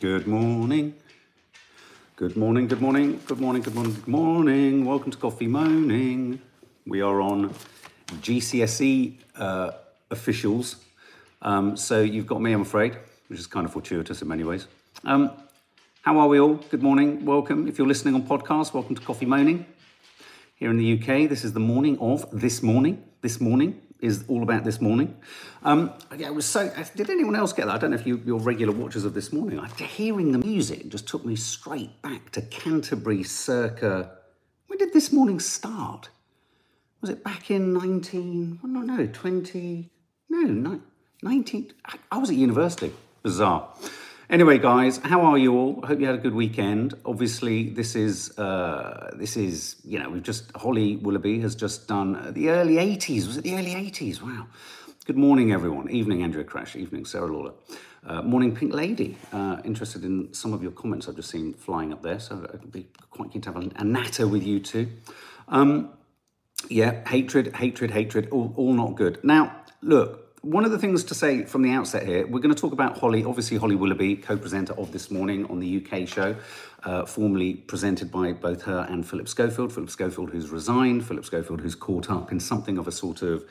Good morning. Good morning, good morning, good morning, good morning, good morning. Welcome to Coffee Moaning. We are on GCSE uh, officials. Um, so you've got me, I'm afraid, which is kind of fortuitous in many ways. Um, how are we all? Good morning, welcome. If you're listening on podcast, welcome to Coffee Moaning. Here in the UK, this is the morning of this morning. This morning, is all about this morning. Um, yeah, it was so. Did anyone else get that? I don't know if you, you're regular watchers of this morning. I, hearing the music just took me straight back to Canterbury, circa. When did this morning start? Was it back in 19? I don't 20? No, 19. I was at university. Bizarre. Anyway, guys, how are you all? I hope you had a good weekend. Obviously, this is uh, this is you know we've just Holly Willoughby has just done the early '80s. Was it the early '80s? Wow. Good morning, everyone. Evening, Andrea Crash. Evening, Sarah Lawler. Uh, morning, Pink Lady. Uh, interested in some of your comments I've just seen flying up there, so I'd be quite keen to have a, a natter with you too. Um, yeah, hatred, hatred, hatred, all, all not good. Now, look, one of the things to say from the outset here, we're going to talk about Holly, obviously Holly Willoughby, co-presenter of This Morning on the UK show, uh, formerly presented by both her and Phillip Schofield. Phillip Schofield who's resigned, Phillip Schofield who's caught up in something of a sort of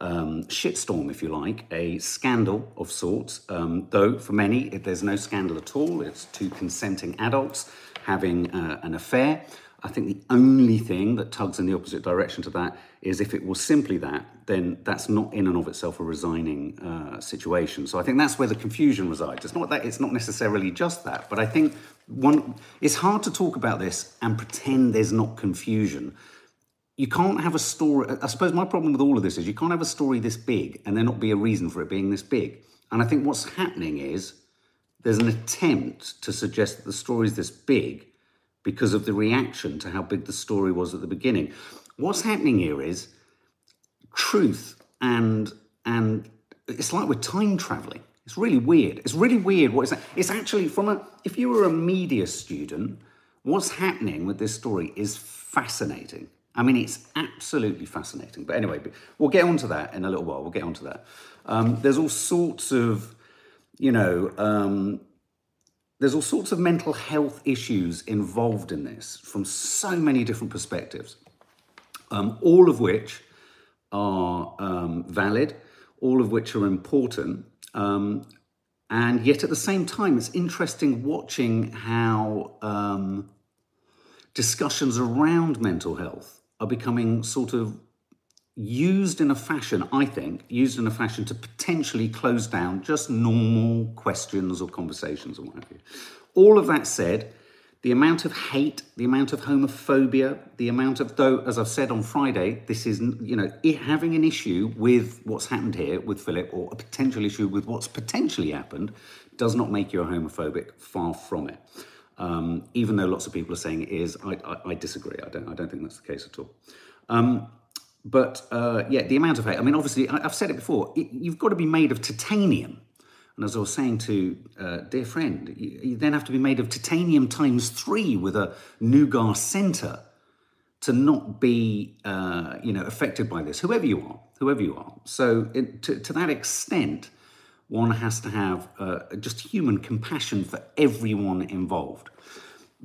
um, shitstorm, if you like, a scandal of sorts. Um, though for many, there's no scandal at all. It's two consenting adults having uh, an affair. I think the only thing that tugs in the opposite direction to that is if it was simply that, then that's not in and of itself a resigning uh, situation. So I think that's where the confusion resides. It's not that it's not necessarily just that, but I think one it's hard to talk about this and pretend there's not confusion. You can't have a story. I suppose my problem with all of this is you can't have a story this big and there not be a reason for it being this big. And I think what's happening is there's an attempt to suggest that the story is this big because of the reaction to how big the story was at the beginning. What's happening here is truth and and it's like we're time traveling. It's really weird. It's really weird what is that? It's actually from a if you were a media student, what's happening with this story is fascinating. I mean, it's absolutely fascinating. But anyway, we'll get onto that in a little while. We'll get onto that. Um, there's all sorts of, you know, um, there's all sorts of mental health issues involved in this from so many different perspectives, um, all of which are um, valid, all of which are important. Um, and yet at the same time, it's interesting watching how um, discussions around mental health are becoming sort of used in a fashion, I think, used in a fashion to potentially close down just normal questions or conversations or what have you. All of that said, the amount of hate, the amount of homophobia, the amount of, though, as I've said on Friday, this is, you know, having an issue with what's happened here with Phillip or a potential issue with what's potentially happened does not make you a homophobic, far from it. Um, even though lots of people are saying it is, I, I, I, disagree. I don't, I don't think that's the case at all. Um, but uh, yeah, the amount of hate. I mean, obviously, I, have said it before. It, you've got to be made of titanium. And as I was saying to uh, dear friend, you, you, then have to be made of titanium times three with a Nougat center to not be, uh, you know, affected by this. Whoever you are, whoever you are. So it, to, to, that extent, one has to have uh, just human compassion for everyone involved.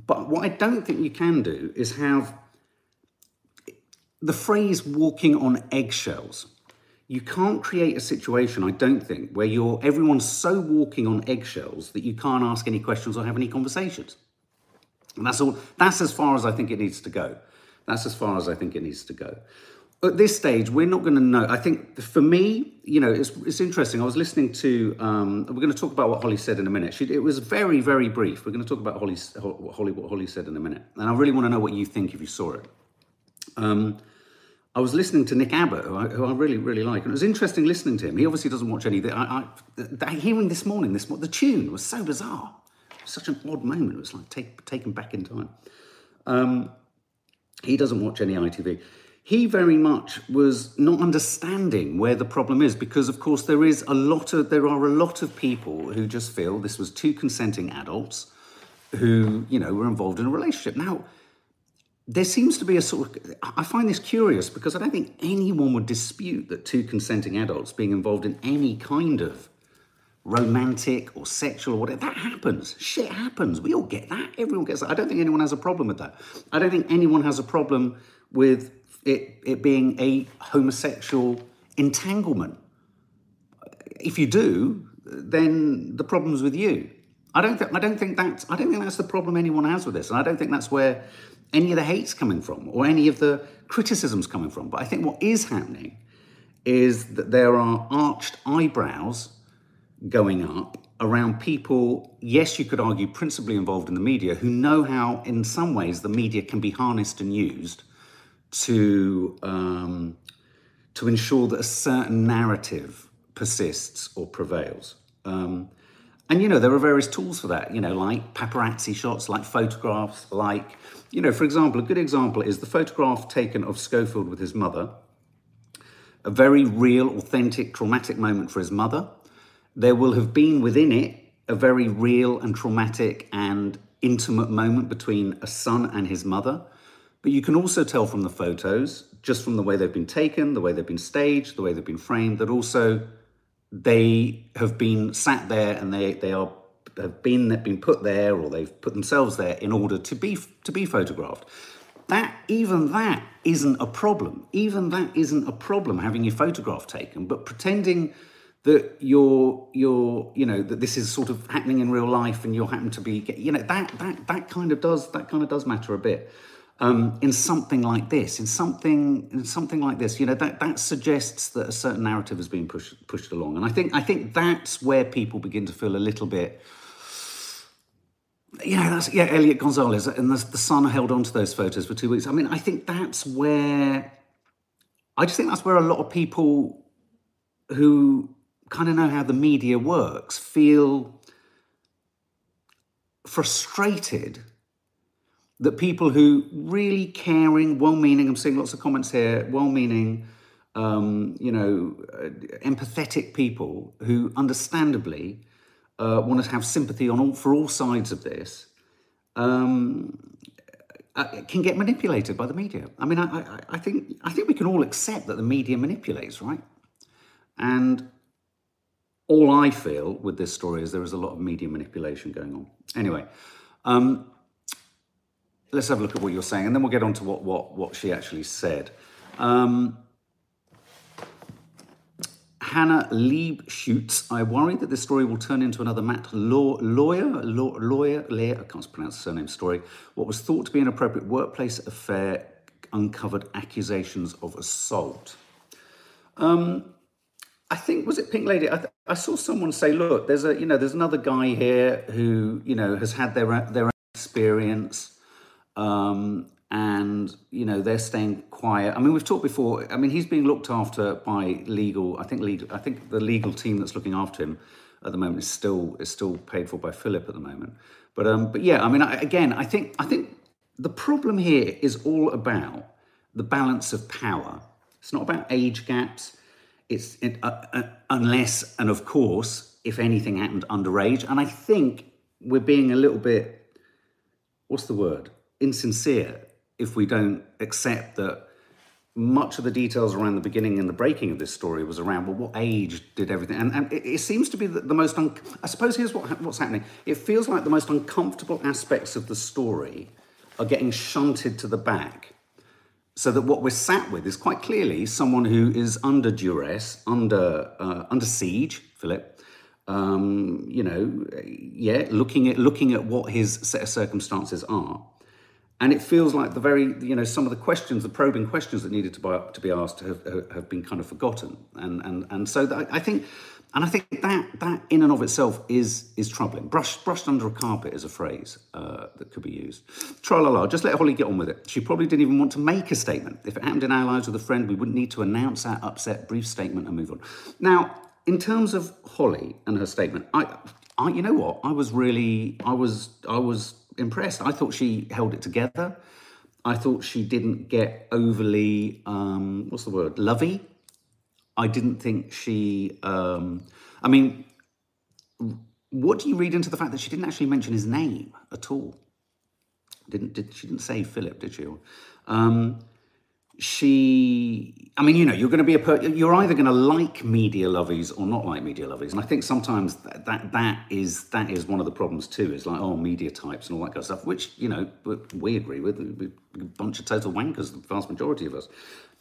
But what I don't think you can do is have the phrase walking on eggshells. You can't create a situation, I don't think, where you're everyone's so walking on eggshells that you can't ask any questions or have any conversations. And that's all that's as far as I think it needs to go. That's as far as I think it needs to go. At this stage, we're not going to know. I think for me, you know, it's, it's interesting. I was listening to, um, we're going to talk about what Holly said in a minute. She, it was very, very brief. We're going to talk about Holly, Holly, what Holly said in a minute. And I really want to know what you think if you saw it. Um, I was listening to Nick Abbott, who I, who I, really, really like, and it was interesting listening to him. He obviously doesn't watch any. I, I, hearing this morning, this the tune was so bizarre. Was such an odd moment. It was like take, taken back in time. Um, he doesn't watch any ITV. He very much was not understanding where the problem is because, of course, there is a lot of there are a lot of people who just feel this was two consenting adults who you know were involved in a relationship. Now there seems to be a sort of i find this curious because i don't think anyone would dispute that two consenting adults being involved in any kind of romantic or sexual or whatever. That happens. Shit happens. We all get that. Everyone gets that. I don't think anyone has a problem with that. I don't think anyone has a problem with it, it being a homosexual entanglement. If you do, then the problem's with you. I don't I don't think that's I don't think that's the problem anyone has with this, and I don't think that's where any of the hate's coming from or any of the criticisms coming from. But I think what is happening is that there are arched eyebrows going up around people, yes, you could argue principally involved in the media, who know how, in some ways, the media can be harnessed and used to um, to ensure that a certain narrative persists or prevails. Um, and you know there are various tools for that. You know, like paparazzi shots, like photographs, like you know, for example, a good example is the photograph taken of Schofield with his mother. A very real, authentic, traumatic moment for his mother. There will have been within it a very real and traumatic and intimate moment between a son and his mother. But you can also tell from the photos, just from the way they've been taken, the way they've been staged, the way they've been framed, that also they have been sat there and they, they are have been been put there or they've put themselves there in order to be to be photographed. That even that isn't a problem. Even that isn't a problem having your photograph taken, but pretending that you're you're you know that this is sort of happening in real life and you're happen to be you know that that that kind of does that kind of does matter a bit um, in something like this, in something, in something like this, you know, that, that suggests that a certain narrative has been pushed pushed along, and I think I think that's where people begin to feel a little bit. You know, that's yeah, Elliot Gonzalez, and the, the Sun held on to those photos for two weeks. I mean, I think that's where, I just think that's where a lot of people who kind of know how the media works feel frustrated that people who really caring, well-meaning, I'm seeing lots of comments here, well-meaning, um, you know, uh, empathetic people who understandably uh, want to have sympathy on all for all sides of this, um, uh, can get manipulated by the media. I mean, I, I, I, think I think we can all accept that the media manipulates, right? And all I feel with this story is there is a lot of media manipulation going on. Anyway. Um, let's have a look at what you're saying, and then we'll get on to what, what, what she actually said. Um, Hannah Lieb shoots. I worry that this story will turn into another Matt law, lawyer, law, lawyer, lawyer, I can't pronounce the surname story. What was thought to be an appropriate workplace affair uncovered accusations of assault. Um, I think was it Pink Lady. I, I, saw someone say, "Look, there's a you know there's another guy here who you know has had their their experience." Um, and you know they're staying quiet. I mean, we've talked before. I mean, he's being looked after by legal. I think legal. I think the legal team that's looking after him at the moment is still is still paid for by Phillip at the moment. But um, but yeah, I mean, I, again, I think I think the problem here is all about the balance of power. It's not about age gaps. It's it, uh, uh, unless and of course, if anything happened underage. And I think we're being a little bit. What's the word? Insincere if we don't accept that much of the details around the beginning and the breaking of this story was around well what age did everything and, and it, it, seems to be the, the most un- i suppose here's what, what's happening. It feels like the most uncomfortable aspects of the story are getting shunted to the back so that what we're sat with is quite clearly someone who is under duress under uh, under siege philip um, you know yeah looking at looking at what his set of circumstances are and it feels like the very you know some of the questions the probing questions that needed to be, to be asked have, have been kind of forgotten. And and and so that, i think and i think that that in and of itself is is troubling. Brushed brushed under a carpet is a phrase uh, that could be used. Tra la la just let holly get on with it. She probably didn't even want to make a statement. If it happened in our lives with a friend we wouldn't need to announce our upset brief statement and move on. Now in terms of holly and her statement i I, you know what? I was really, I was, I was impressed. I thought she held it together. I thought she didn't get overly, um, what's the word, lovey. I didn't think she, um, I mean, what do you read into the fact that she didn't actually mention his name at all? Didn't did she didn't say Phillip, did she? Um, she, I mean, you know, you're going to be a, per, you're either going to like media lovies or not like media lovies, and I think sometimes that, that that is that is one of the problems too. Is like, oh, media types and all that kind of stuff, which you know we agree with. A bunch of total wankers, the vast majority of us.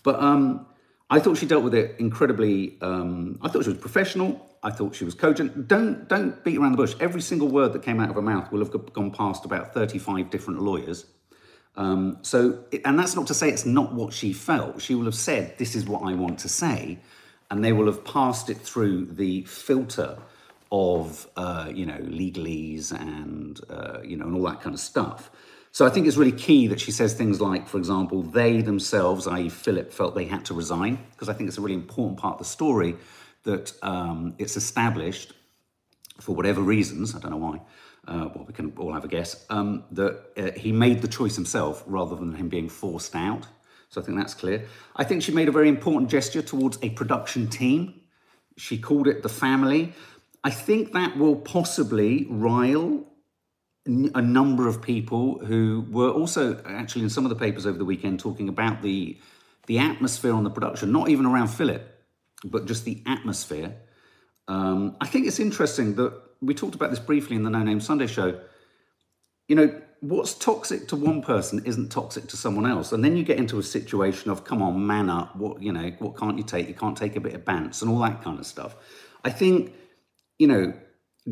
But um, I thought she dealt with it incredibly. Um, I thought she was professional. I thought she was cogent. Don't don't beat around the bush. Every single word that came out of her mouth will have gone past about thirty-five different lawyers um, so, and that's not to say it's not what she felt. She will have said, This is what I want to say. And they will have passed it through the filter of, uh, you know, legalese and, uh, you know, and all that kind of stuff. So I think it's really key that she says things like, for example, they themselves, i.e., Phillip, felt they had to resign, because I think it's a really important part of the story that um, it's established for whatever reasons, I don't know why, uh, well, we can all have a guess, um, that uh, he made the choice himself rather than him being forced out. So I think that's clear. I think she made a very important gesture towards a production team. She called it the family. I think that will possibly rile a number of people who were also actually in some of the papers over the weekend talking about the the atmosphere on the production, not even around Phillip, but just the atmosphere. Um, I think it's interesting that we talked about this briefly in the No Name Sunday show. You know, what's toxic to one person isn't toxic to someone else. And then you get into a situation of, come on, man up. What, you know, what can't you take? You can't take a bit of bants and all that kind of stuff. I think, you know,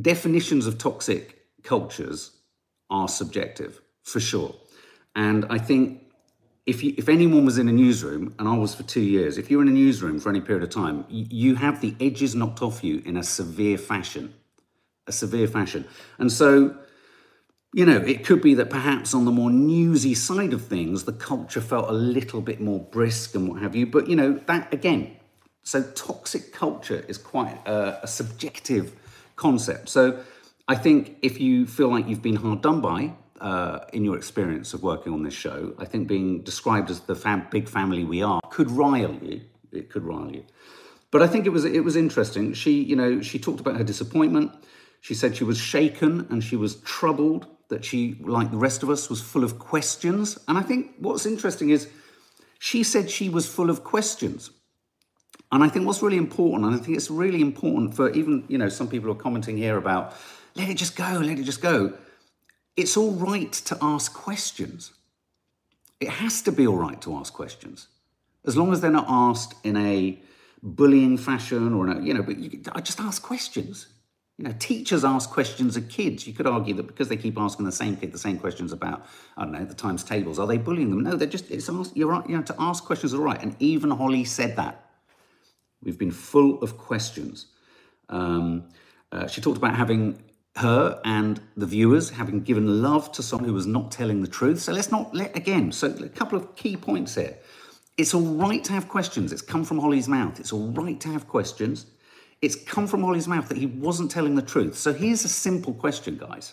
definitions of toxic cultures are subjective for sure. And I think if you, if anyone was in a newsroom, and I was for two years, if you're in a newsroom for any period of time, you, you have the edges knocked off you in a severe fashion a severe fashion. And so, you know, it could be that perhaps on the more newsy side of things, the culture felt a little bit more brisk and what have you. But, you know, that again, so toxic culture is quite a, a subjective concept. So I think if you feel like you've been hard done by, uh, in your experience of working on this show, I think being described as the fam- big family we are could rile you. It could rile you. But I think it was it was interesting. She, you know, she talked about her disappointment. She said she was shaken and she was troubled, that she, like the rest of us, was full of questions. And I think what's interesting is she said she was full of questions. And I think what's really important, and I think it's really important for even, you know, some people are commenting here about let it just go, let it just go. It's all right to ask questions. It has to be all right to ask questions, as long as they're not asked in a bullying fashion or, in a, you know, but you, I just ask questions. You know, teachers ask questions of kids. You could argue that because they keep asking the same kid the same questions about, I don't know, the times tables, are they bullying them? No, they're just, it's ask, you're right, you know, to ask questions is all right. And even Holly said that. We've been full of questions. Um, uh, she talked about having her and the viewers having given love to someone who was not telling the truth. So let's not let, again, so a couple of key points here. It's all right to have questions. It's come from Holly's mouth. It's all right to have questions. It's come from Holly's mouth that he wasn't telling the truth. So here's a simple question, guys.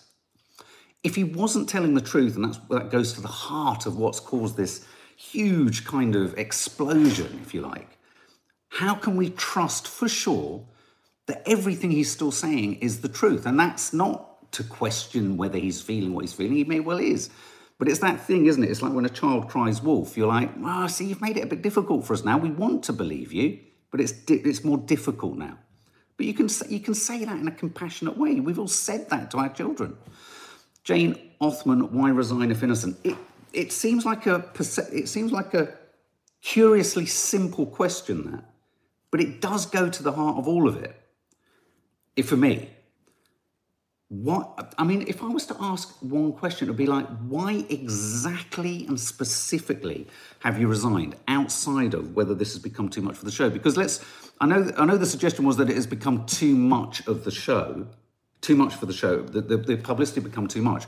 If he wasn't telling the truth, and that goes to the heart of what's caused this huge kind of explosion, if you like, how can we trust for sure that everything he's still saying is the truth? And that's not to question whether he's feeling what he's feeling. He may well is. But it's that thing, isn't it? It's like when a child cries wolf. You're like, well, see, you've made it a bit difficult for us now. We want to believe you, but it's, di- it's more difficult now. But you can, say, you can say that in a compassionate way. We've all said that to our children. Jane Othman, why resign if innocent? It, it seems like a it seems like a curiously simple question that, but it does go to the heart of all of it. If for me, what I mean, if I was to ask one question, it would be like, why exactly and specifically have you resigned outside of whether this has become too much for the show? Because let's, I know, I know the suggestion was that it has become too much of the show, too much for the show. The, the, the publicity become too much.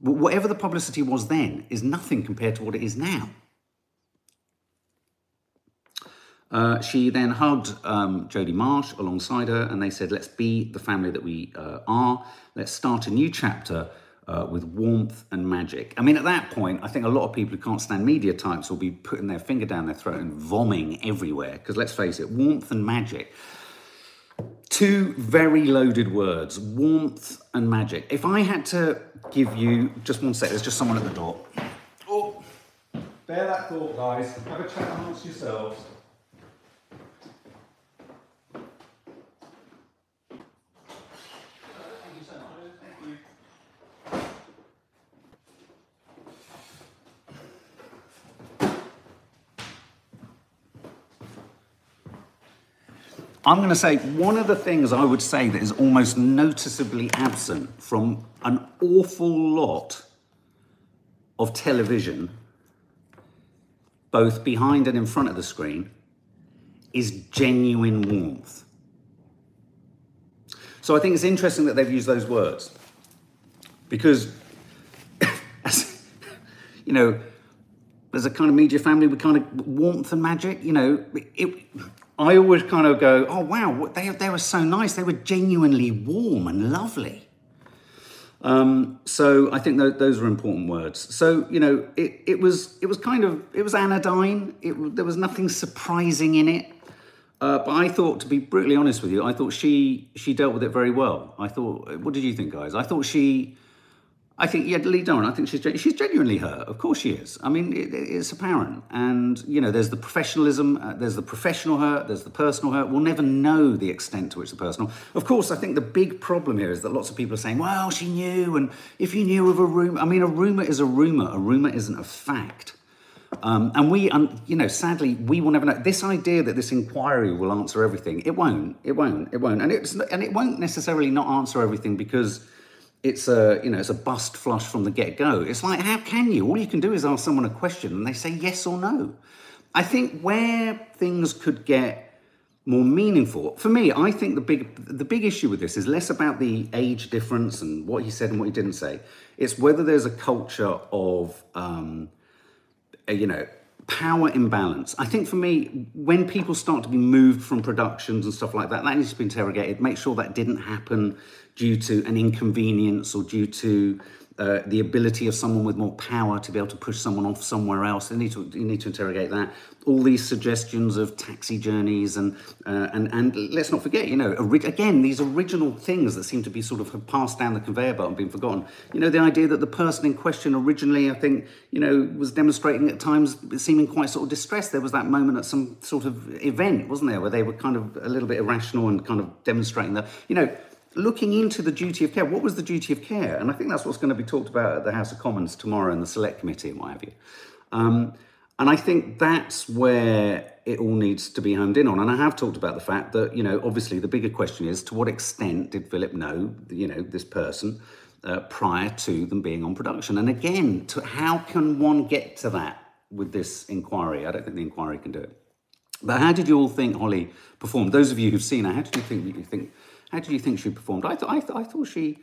Whatever the publicity was then is nothing compared to what it is now. Uh, she then hugged um, Jodie Marsh alongside her, and they said, Let's be the family that we uh, are. Let's start a new chapter uh, with warmth and magic. I mean, at that point, I think a lot of people who can't stand media types will be putting their finger down their throat and vomiting everywhere. Because let's face it, warmth and magic. Two very loaded words warmth and magic. If I had to give you just one sec, there's just someone at the door. Oh, bear that thought, guys. Have a chat amongst yourselves. I'm going to say one of the things I would say that is almost noticeably absent from an awful lot of television, both behind and in front of the screen, is genuine warmth. So I think it's interesting that they've used those words because, you know, as a kind of media family, we kind of warmth and magic, you know, it, I always kind of go, oh wow, they, they were so nice. They were genuinely warm and lovely. Um, so I think th- those are important words. So you know, it, it was it was kind of it was anodyne. It, there was nothing surprising in it. Uh, but I thought, to be brutally honest with you, I thought she she dealt with it very well. I thought, what did you think, guys? I thought she I think yeah, Lee Doran. I think she's she's genuinely hurt. Of course she is. I mean, it, it's apparent. And you know, there's the professionalism, uh, there's the professional hurt, there's the personal hurt. We'll never know the extent to which the personal. Of course, I think the big problem here is that lots of people are saying, "Well, she knew," and if you knew of a rumor, I mean, a rumor is a rumor. A rumor isn't a fact. Um, and we, um, you know, sadly, we will never know. This idea that this inquiry will answer everything, it won't. It won't. It won't. And it's and it won't necessarily not answer everything because it's a you know it's a bust flush from the get go. It's like how can you? All you can do is ask someone a question and they say yes or no. I think where things could get more meaningful for me, I think the big the big issue with this is less about the age difference and what he said and what he didn't say. It's whether there's a culture of um, you know power imbalance. I think for me, when people start to be moved from productions and stuff like that, that needs to be interrogated. Make sure that didn't happen due to an inconvenience or due to uh, the ability of someone with more power to be able to push someone off somewhere else. They need to you need to interrogate that. All these suggestions of taxi journeys and uh, and and let's not forget, you know, again these original things that seem to be sort of have passed down the conveyor belt and been forgotten. You know, the idea that the person in question originally, I think, you know, was demonstrating at times seeming quite sort of distressed. There was that moment at some sort of event, wasn't there, where they were kind of a little bit irrational and kind of demonstrating that, you know looking into the duty of care. What was the duty of care? And I think that's what's going to be talked about at the House of Commons tomorrow in the Select Committee and what have you. Um, and I think that's where it all needs to be honed in on. And I have talked about the fact that, you know, obviously the bigger question is to what extent did Phillip know, you know, this person uh, prior to them being on production? And again, to, how can one get to that with this inquiry? I don't think the inquiry can do it. But how did you all think Holly performed? Those of you who've seen her, how did you think you think how did you think she performed? I, th- I, th- I thought she,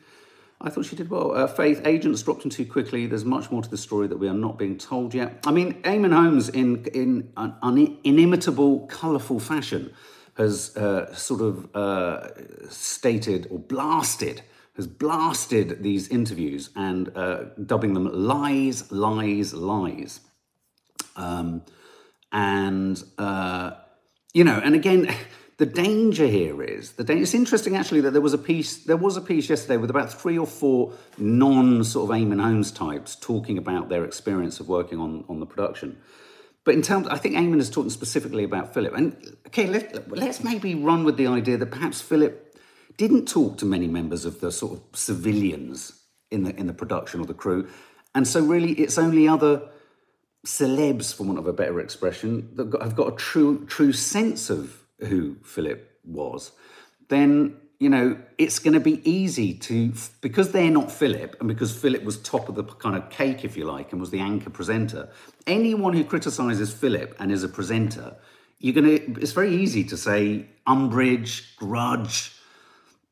I thought she did well. Uh, Faith, agents dropped in too quickly. There's much more to the story that we are not being told yet. I mean, Eamonn Holmes, in in an, an inimitable, colourful fashion, has uh, sort of uh, stated or blasted has blasted these interviews and uh, dubbing them lies, lies, lies. Um, and uh, you know, and again. The danger here is the danger, it's interesting actually that there was a piece there was a piece yesterday with about three or four non sort of Eamonn Holmes types talking about their experience of working on on the production. But in terms, I think Eamonn is talking specifically about Phillip. And okay, let, let's maybe run with the idea that perhaps Phillip didn't talk to many members of the sort of civilians in the in the production or the crew, and so really it's only other celebs, for want of a better expression, that have got a true true sense of who Phillip was, then you know it's going to be easy to because they're not Phillip and because Phillip was top of the kind of cake, if you like, and was the anchor presenter. Anyone who criticizes Phillip and is a presenter, you're going to. It's very easy to say umbrage, grudge.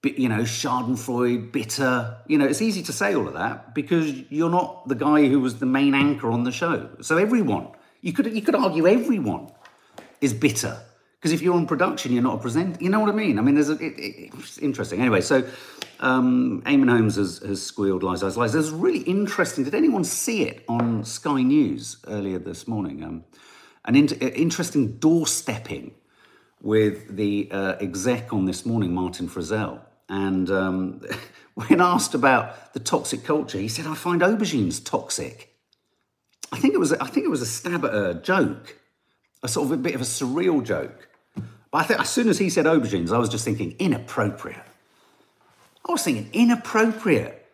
You know, Schadenfreude, bitter. You know, it's easy to say all of that because you're not the guy who was the main anchor on the show. So everyone, you could you could argue everyone is bitter because if you're on production, you're not a presenter. You know what I mean? I mean, there's a, it, it, it's interesting. Anyway, so um, Eamonn Holmes has, has squealed lies, lies, lies. There's really interesting. Did anyone see it on Sky News earlier this morning? Um, an in, interesting doorstepping with the uh, exec on this morning, Martin Frizzell. And um, when asked about the toxic culture, he said, I find aubergines toxic. I think it was I think it was a stab at a joke, a sort of a bit of a surreal joke. But I think as soon as he said aubergines, I was just thinking inappropriate. I was thinking inappropriate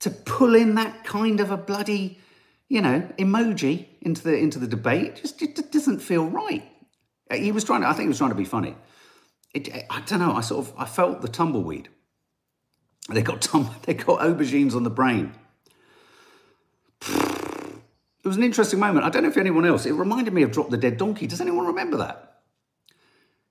to pull in that kind of a bloody, you know, emoji into the into the debate. Just it doesn't feel right. He was trying. To, I think he was trying to be funny. It, I don't know. I sort of I felt the tumbleweed. They got tum- they got aubergines on the brain. It was an interesting moment. I don't know if anyone else. It reminded me of Drop the Dead Donkey. Does anyone remember that?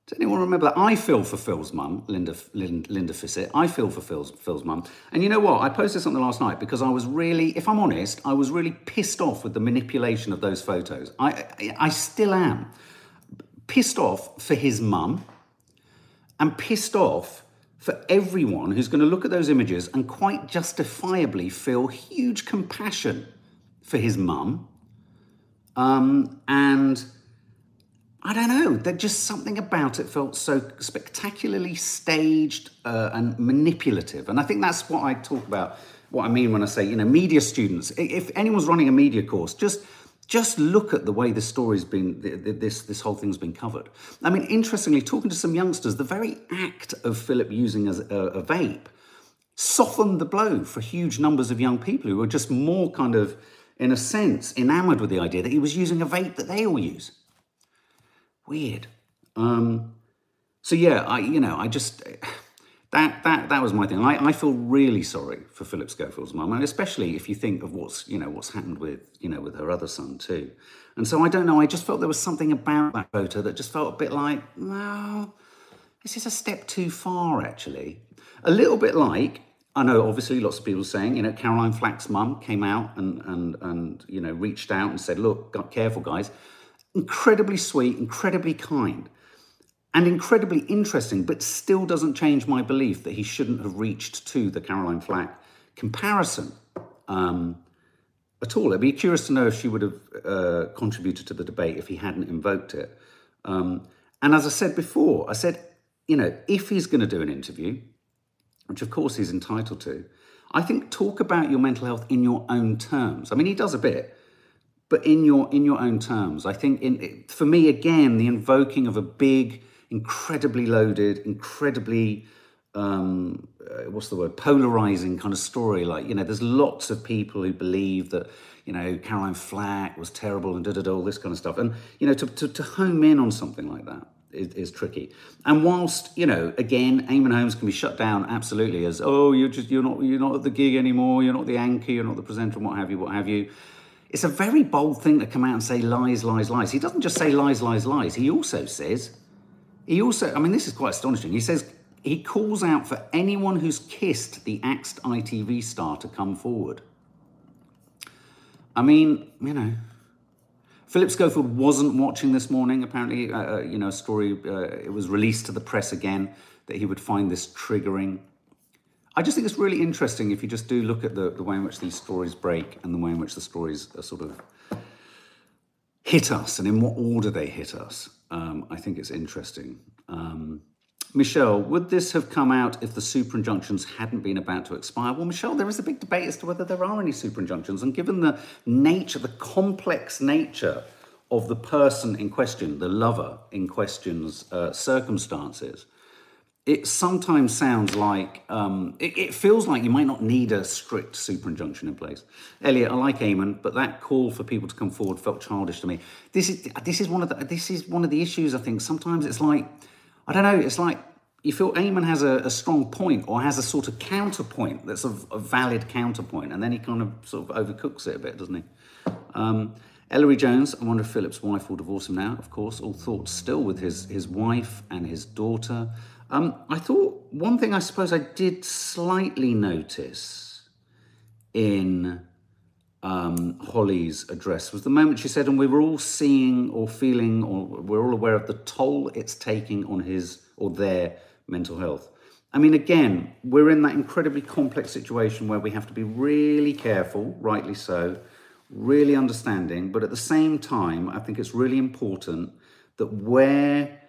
Does anyone remember that? I feel for Phil's mum, Linda, Linda, Fissett. I feel for Phil's, Phil's mum. And you know what? I posted something last night because I was really, if I'm honest, I was really pissed off with the manipulation of those photos. I, I still am. Pissed off for his mum and pissed off for everyone who's going to look at those images and quite justifiably feel huge compassion for his mum. Um, and I don't know. There's just something about it felt so spectacularly staged uh, and manipulative. And I think that's what I talk about, what I mean when I say, you know, media students. If anyone's running a media course, just just look at the way this story's been, this, this whole thing's been covered. I mean, interestingly, talking to some youngsters, the very act of Phillip using a, a vape softened the blow for huge numbers of young people who were just more kind of, in a sense, enamored with the idea that he was using a vape that they all use. Weird. Um, so yeah, I you know I just that that that was my thing. I, I feel really sorry for Phillip Schofield's mum, and especially if you think of what's you know what's happened with you know with her other son too. And so I don't know. I just felt there was something about that photo that just felt a bit like, well, this is a step too far actually. A little bit like I know obviously lots of people saying, you know, Caroline Flack's mum came out and and and you know reached out and said, look, careful guys incredibly sweet, incredibly kind, and incredibly interesting, but still doesn't change my belief that he shouldn't have reached to the Caroline Flack comparison um, at all. I'd be curious to know if she would have uh, contributed to the debate if he hadn't invoked it. Um, and as I said before, I said, you know, if he's going to do an interview, which of course he's entitled to, I think talk about your mental health in your own terms. I mean, he does a bit, but in your in your own terms. I think in, for me again, the invoking of a big, incredibly loaded, incredibly um, uh, what's the word polarizing kind of story. Like you know, there's lots of people who believe that you know Caroline Flack was terrible and da da da all this kind of stuff, and you know to, to, to home in on something like that. Is, is, tricky. And whilst you know, again, Eamonn Holmes can be shut down absolutely as oh, you're just you're not you're not at the gig anymore, you're not the anchor, you're not the presenter, and what have you, what have you. It's a very bold thing to come out and say lies, lies, lies. He doesn't just say lies, lies, lies. He also says, he also, I mean, this is quite astonishing. He says, he calls out for anyone who's kissed the axed ITV star to come forward. I mean, you know, Phillip Schofield wasn't watching this morning. Apparently, uh, uh you know, story, uh, it was released to the press again that he would find this triggering. I just think it's really interesting if you just do look at the, the way in which these stories break and the way in which the stories are sort of hit us and in what order they hit us. Um, I think it's interesting. Um, Michelle, would this have come out if the super injunctions hadn't been about to expire? Well, Michelle, there is a big debate as to whether there are any super injunctions. And given the nature, the complex nature of the person in question, the lover in question's uh, circumstances, it sometimes sounds like um, it, it, feels like you might not need a strict super injunction in place. Elliot, I like Eamonn, but that call for people to come forward felt childish to me. This is this is one of the this is one of the issues. I think sometimes it's like I don't know. It's like you feel Eamonn has a, a strong point or has a sort of counterpoint that's a, a, valid counterpoint, and then he kind of sort of overcooks it a bit, doesn't he? Um, Ellery Jones, I wonder if Phillip's wife will divorce him now. Of course, all thoughts still with his his wife and his daughter. Um, I thought one thing I suppose I did slightly notice in um, Holly's address was the moment she said, and we were all seeing or feeling, or we're all aware of the toll it's taking on his or their mental health. I mean, again, we're in that incredibly complex situation where we have to be really careful, rightly so, really understanding, but at the same time, I think it's really important that where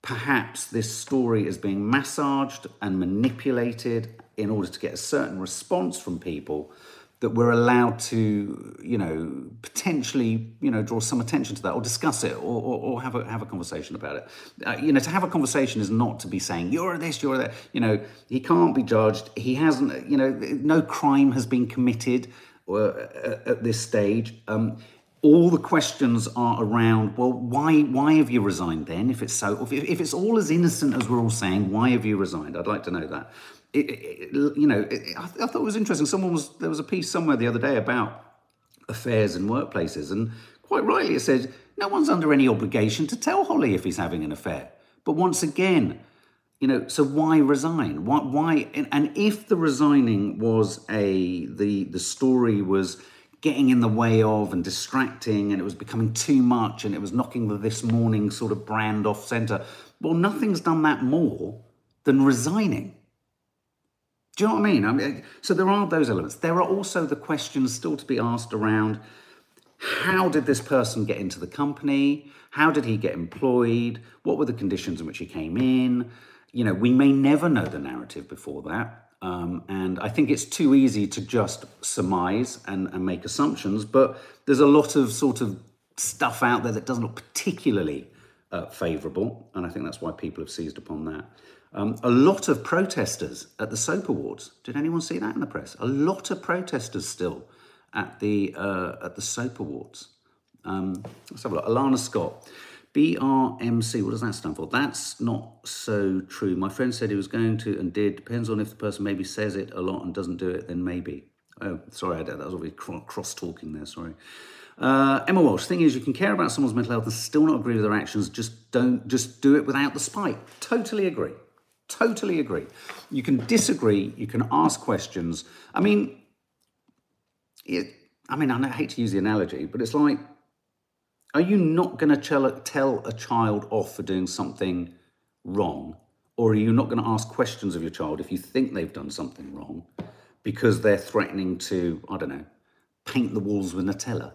perhaps this story is being massaged and manipulated in order to get a certain response from people, that we're allowed to, you know, potentially, you know, draw some attention to that or discuss it or, or, or have a have a conversation about it. Uh, you know, to have a conversation is not to be saying you're this, you're that. You know, he can't be judged. He hasn't. You know, no crime has been committed uh, at this stage. Um, all the questions are around well why why have you resigned then if it's so if, if it's all as innocent as we're all saying why have you resigned? I'd like to know that. It, it, you know it, I, I thought it was interesting. Someone was there was a piece somewhere the other day about affairs and workplaces and quite rightly it said no one's under any obligation to tell holly if he's having an affair. But once again you know so why resign? Why why and, and if the resigning was a the the story was getting in the way of and distracting and it was becoming too much and it was knocking the this morning sort of brand off center. Well, nothing's done that more than resigning. Do you know what I mean? I mean? So there are those elements. There are also the questions still to be asked around how did this person get into the company? How did he get employed? What were the conditions in which he came in? You know, we may never know the narrative before that. Um, and I think it's too easy to just surmise and, and make assumptions, but there's a lot of sort of stuff out there that doesn't look particularly uh, favourable, and I think that's why people have seized upon that. Um, a lot of protesters at the Soap Awards. Did anyone see that in the press? A lot of protesters still at the uh, at the Soap Awards. Um, let's have a look. Alana Scott. BRMC, what does that stand for? That's not so true. My friend said he was going to and did. Depends on if the person maybe says it a lot and doesn't do it, then maybe. Oh, sorry, I that was always cross talking there, sorry. Uh, Emma Walsh, thing is, you can care about someone's mental health and still not agree with their actions. Just don't, just do it without the spite. Totally agree. Totally agree. You can disagree. You can ask questions. I mean, it, I mean, I hate to use the analogy, but it's like are you not going to tell a child off for doing something wrong? Or are you not going to ask questions of your child if you think they've done something wrong because they're threatening to, I don't know, paint the walls with Nutella?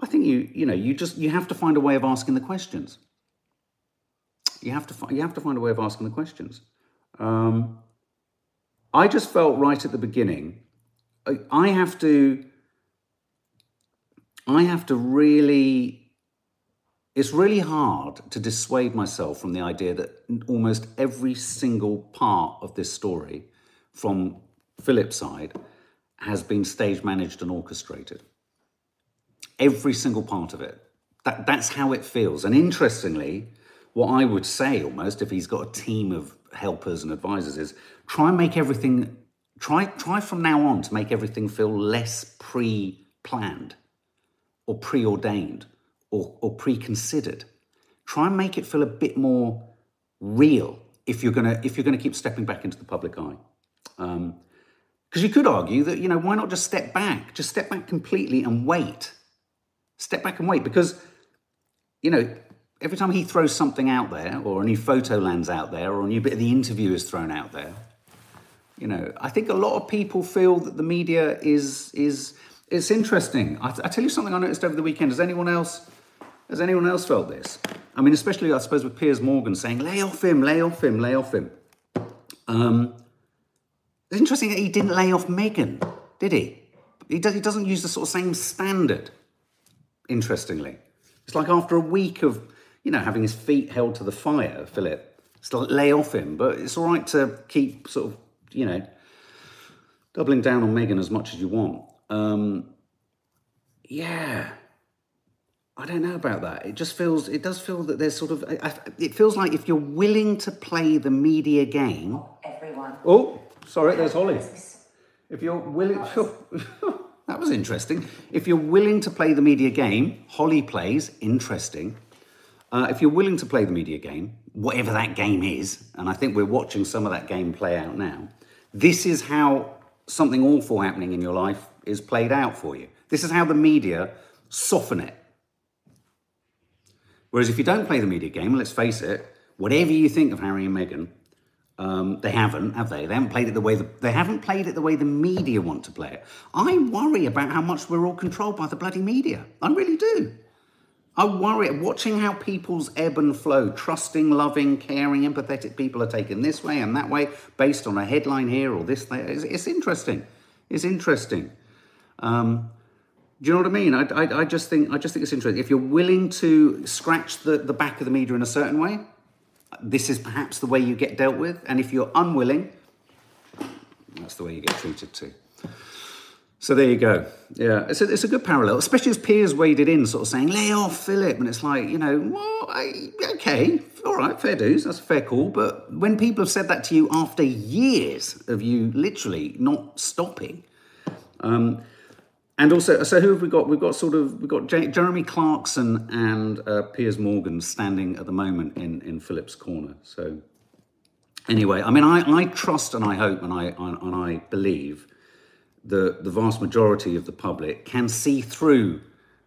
I think you, you know, you just, you have to find a way of asking the questions. You have to, fi- you have to find a way of asking the questions. Um, I just felt right at the beginning, I, I have to I have to really, it's really hard to dissuade myself from the idea that almost every single part of this story from Phillip's side has been stage managed and orchestrated. Every single part of it. That, that's how it feels. And interestingly, what I would say almost, if he's got a team of helpers and advisors, is try and make everything, try, try from now on to make everything feel less pre planned or preordained or, or preconsidered. Try and make it feel a bit more real if you're gonna if you're gonna keep stepping back into the public eye. Because um, you could argue that you know why not just step back, just step back completely and wait, step back and wait because you know every time he throws something out there or a new photo lands out there or a new bit of the interview is thrown out there you know i think a lot of people feel that the media is is it's interesting. I, I tell you something I noticed over the weekend. Has anyone else has anyone else felt this? I mean, especially I suppose with Piers Morgan saying, "Lay off him, lay off him, lay off him." Um, it's interesting that he didn't lay off Meghan, did he? He, does, he doesn't use the sort of same standard. Interestingly, it's like after a week of you know having his feet held to the fire, Phillip, still lay off him, but it's all right to keep sort of you know doubling down on Meghan as much as you want. Um, yeah, I don't know about that. It just feels, it does feel that there's sort of, I, it feels like if you're willing to play the media game. Everyone. Oh, sorry, there's Holly. If you're willing, that was interesting. If you're willing to play the media game, Holly plays, interesting. Uh, if you're willing to play the media game, whatever that game is, and I think we're watching some of that game play out now, this is how something awful happening in your life is played out for you. This is how the media soften it. Whereas if you don't play the media game, let's face it, whatever you think of Harry and Meghan, um, they haven't, have they? They haven't played it the way the, they haven't played it the way the media want to play it. I worry about how much we're all controlled by the bloody media. I really do. I worry watching how people's ebb and flow, trusting, loving, caring, empathetic people are taken this way and that way based on a headline here or this. There. It's, it's interesting. It's interesting. Um, do you know what I mean? I, I, I, just think I just think it's interesting. If you're willing to scratch the, the back of the media in a certain way, this is perhaps the way you get dealt with. And if you're unwilling, that's the way you get treated too. So there you go. Yeah, it's a, it's a good parallel, especially as Piers waded in, sort of saying, lay off Phillip. And it's like, you know, well, I, okay, all right, fair dues, that's a fair call. But when people have said that to you after years of you literally not stopping, um, and also, so who have we got? We've got sort of we've got J- Jeremy Clarkson and uh, Piers Morgan standing at the moment in in Phillip's corner. So anyway, I mean, I, I trust and I hope and I and I believe the the vast majority of the public can see through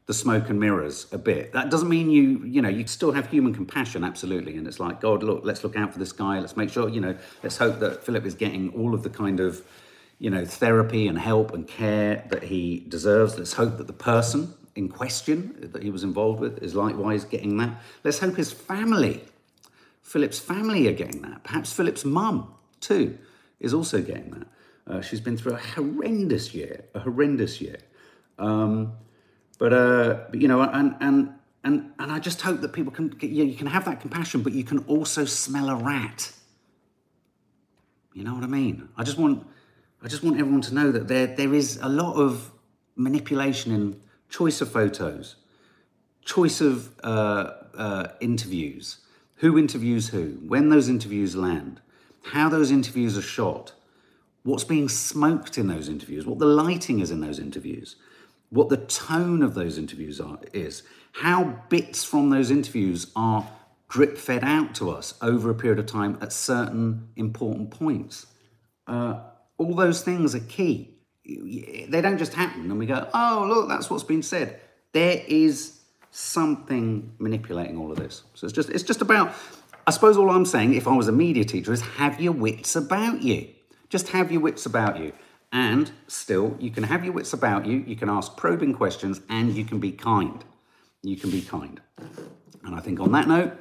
the smoke and mirrors a bit. That doesn't mean you, you know, you still have human compassion, absolutely. And it's like, God, look, let's look out for this guy. Let's make sure, you know, let's hope that Phillip is getting all of the kind of you know, therapy and help and care that he deserves. Let's hope that the person in question that he was involved with is likewise getting that. Let's hope his family, Phillip's family, are getting that. Perhaps Phillip's mum, too, is also getting that. Uh, she's been through a horrendous year, a horrendous year. Um, but, uh, but, you know, and, and, and, and I just hope that people can, yeah, you can have that compassion, but you can also smell a rat. You know what I mean? I just want I just want everyone to know that there, there is a lot of manipulation in choice of photos, choice of uh, uh, interviews, who interviews who, when those interviews land, how those interviews are shot, what's being smoked in those interviews, what the lighting is in those interviews, what the tone of those interviews are, is, how bits from those interviews are drip fed out to us over a period of time at certain important points. Uh, all those things are key. They don't just happen and we go, oh, look, that's what's been said. There is something manipulating all of this. So it's just, it's just about, I suppose all I'm saying, if I was a media teacher, is have your wits about you. Just have your wits about you. And still, you can have your wits about you, you can ask probing questions, and you can be kind. You can be kind. And I think on that note,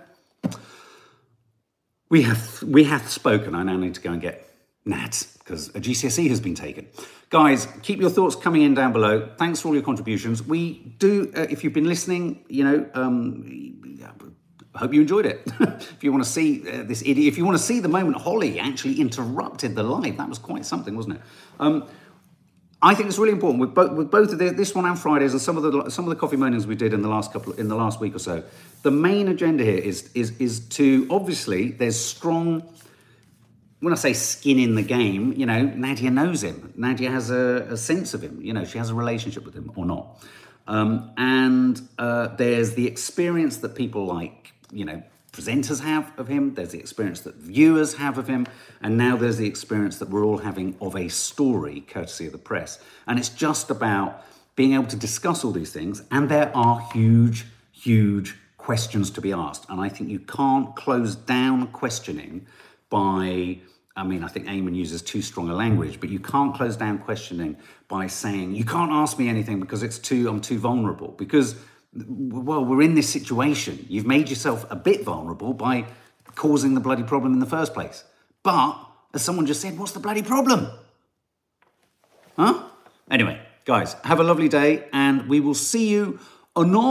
we have we have spoken. I now need to go and get Nat, because a GCSE has been taken. Guys, keep your thoughts coming in down below. Thanks for all your contributions. We do, uh, if you've been listening, you know, um, I hope you enjoyed it. if you want to see uh, this idiot, if you want to see the moment Holly actually interrupted the live, that was quite something, wasn't it? Um, I think it's really important with both with both of the, this one and Fridays and some of the some of the coffee mornings we did in the last couple in the last week or so. The main agenda here is is is to obviously there's strong when I say skin in the game, you know, Nadia knows him. Nadia has a, a sense of him. You know, she has a relationship with him or not. Um, and uh, there's the experience that people like, you know, presenters have of him. There's the experience that viewers have of him. And now there's the experience that we're all having of a story, courtesy of the press. And it's just about being able to discuss all these things. And there are huge, huge questions to be asked. And I think you can't close down questioning by I mean, I think Eamonn uses too strong a language, but you can't close down questioning by saying, you can't ask me anything because it's too, I'm too vulnerable. Because, well, we're in this situation. You've made yourself a bit vulnerable by causing the bloody problem in the first place. But, as someone just said, what's the bloody problem? Huh? Anyway, guys, have a lovely day, and we will see you on.